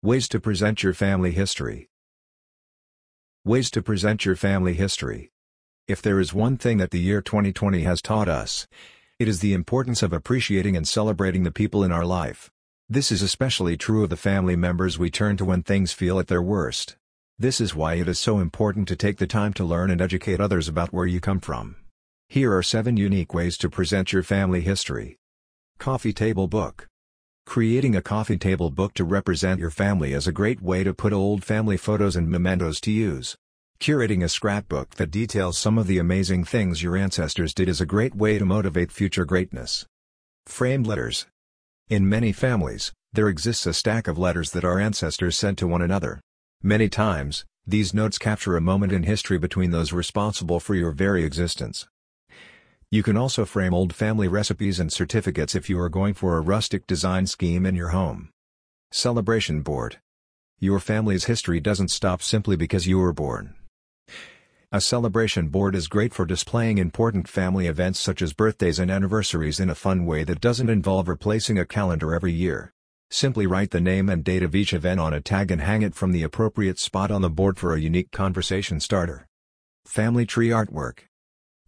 Ways to present your family history. Ways to present your family history. If there is one thing that the year 2020 has taught us, it is the importance of appreciating and celebrating the people in our life. This is especially true of the family members we turn to when things feel at their worst. This is why it is so important to take the time to learn and educate others about where you come from. Here are 7 unique ways to present your family history. Coffee Table Book Creating a coffee table book to represent your family is a great way to put old family photos and mementos to use. Curating a scrapbook that details some of the amazing things your ancestors did is a great way to motivate future greatness. Framed letters. In many families, there exists a stack of letters that our ancestors sent to one another. Many times, these notes capture a moment in history between those responsible for your very existence. You can also frame old family recipes and certificates if you are going for a rustic design scheme in your home. Celebration Board Your family's history doesn't stop simply because you were born. A celebration board is great for displaying important family events such as birthdays and anniversaries in a fun way that doesn't involve replacing a calendar every year. Simply write the name and date of each event on a tag and hang it from the appropriate spot on the board for a unique conversation starter. Family Tree Artwork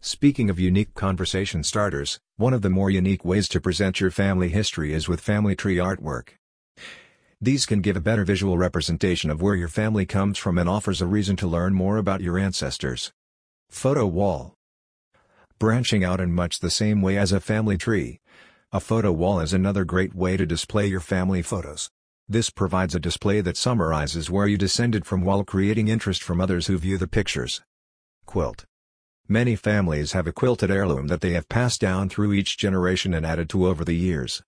Speaking of unique conversation starters, one of the more unique ways to present your family history is with family tree artwork. These can give a better visual representation of where your family comes from and offers a reason to learn more about your ancestors. Photo wall. Branching out in much the same way as a family tree, a photo wall is another great way to display your family photos. This provides a display that summarizes where you descended from while creating interest from others who view the pictures. Quilt. Many families have a quilted heirloom that they have passed down through each generation and added to over the years.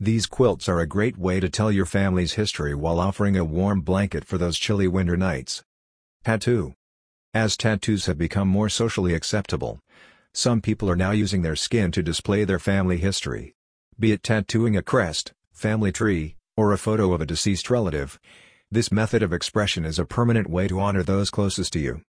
These quilts are a great way to tell your family's history while offering a warm blanket for those chilly winter nights. Tattoo. As tattoos have become more socially acceptable, some people are now using their skin to display their family history. Be it tattooing a crest, family tree, or a photo of a deceased relative, this method of expression is a permanent way to honor those closest to you.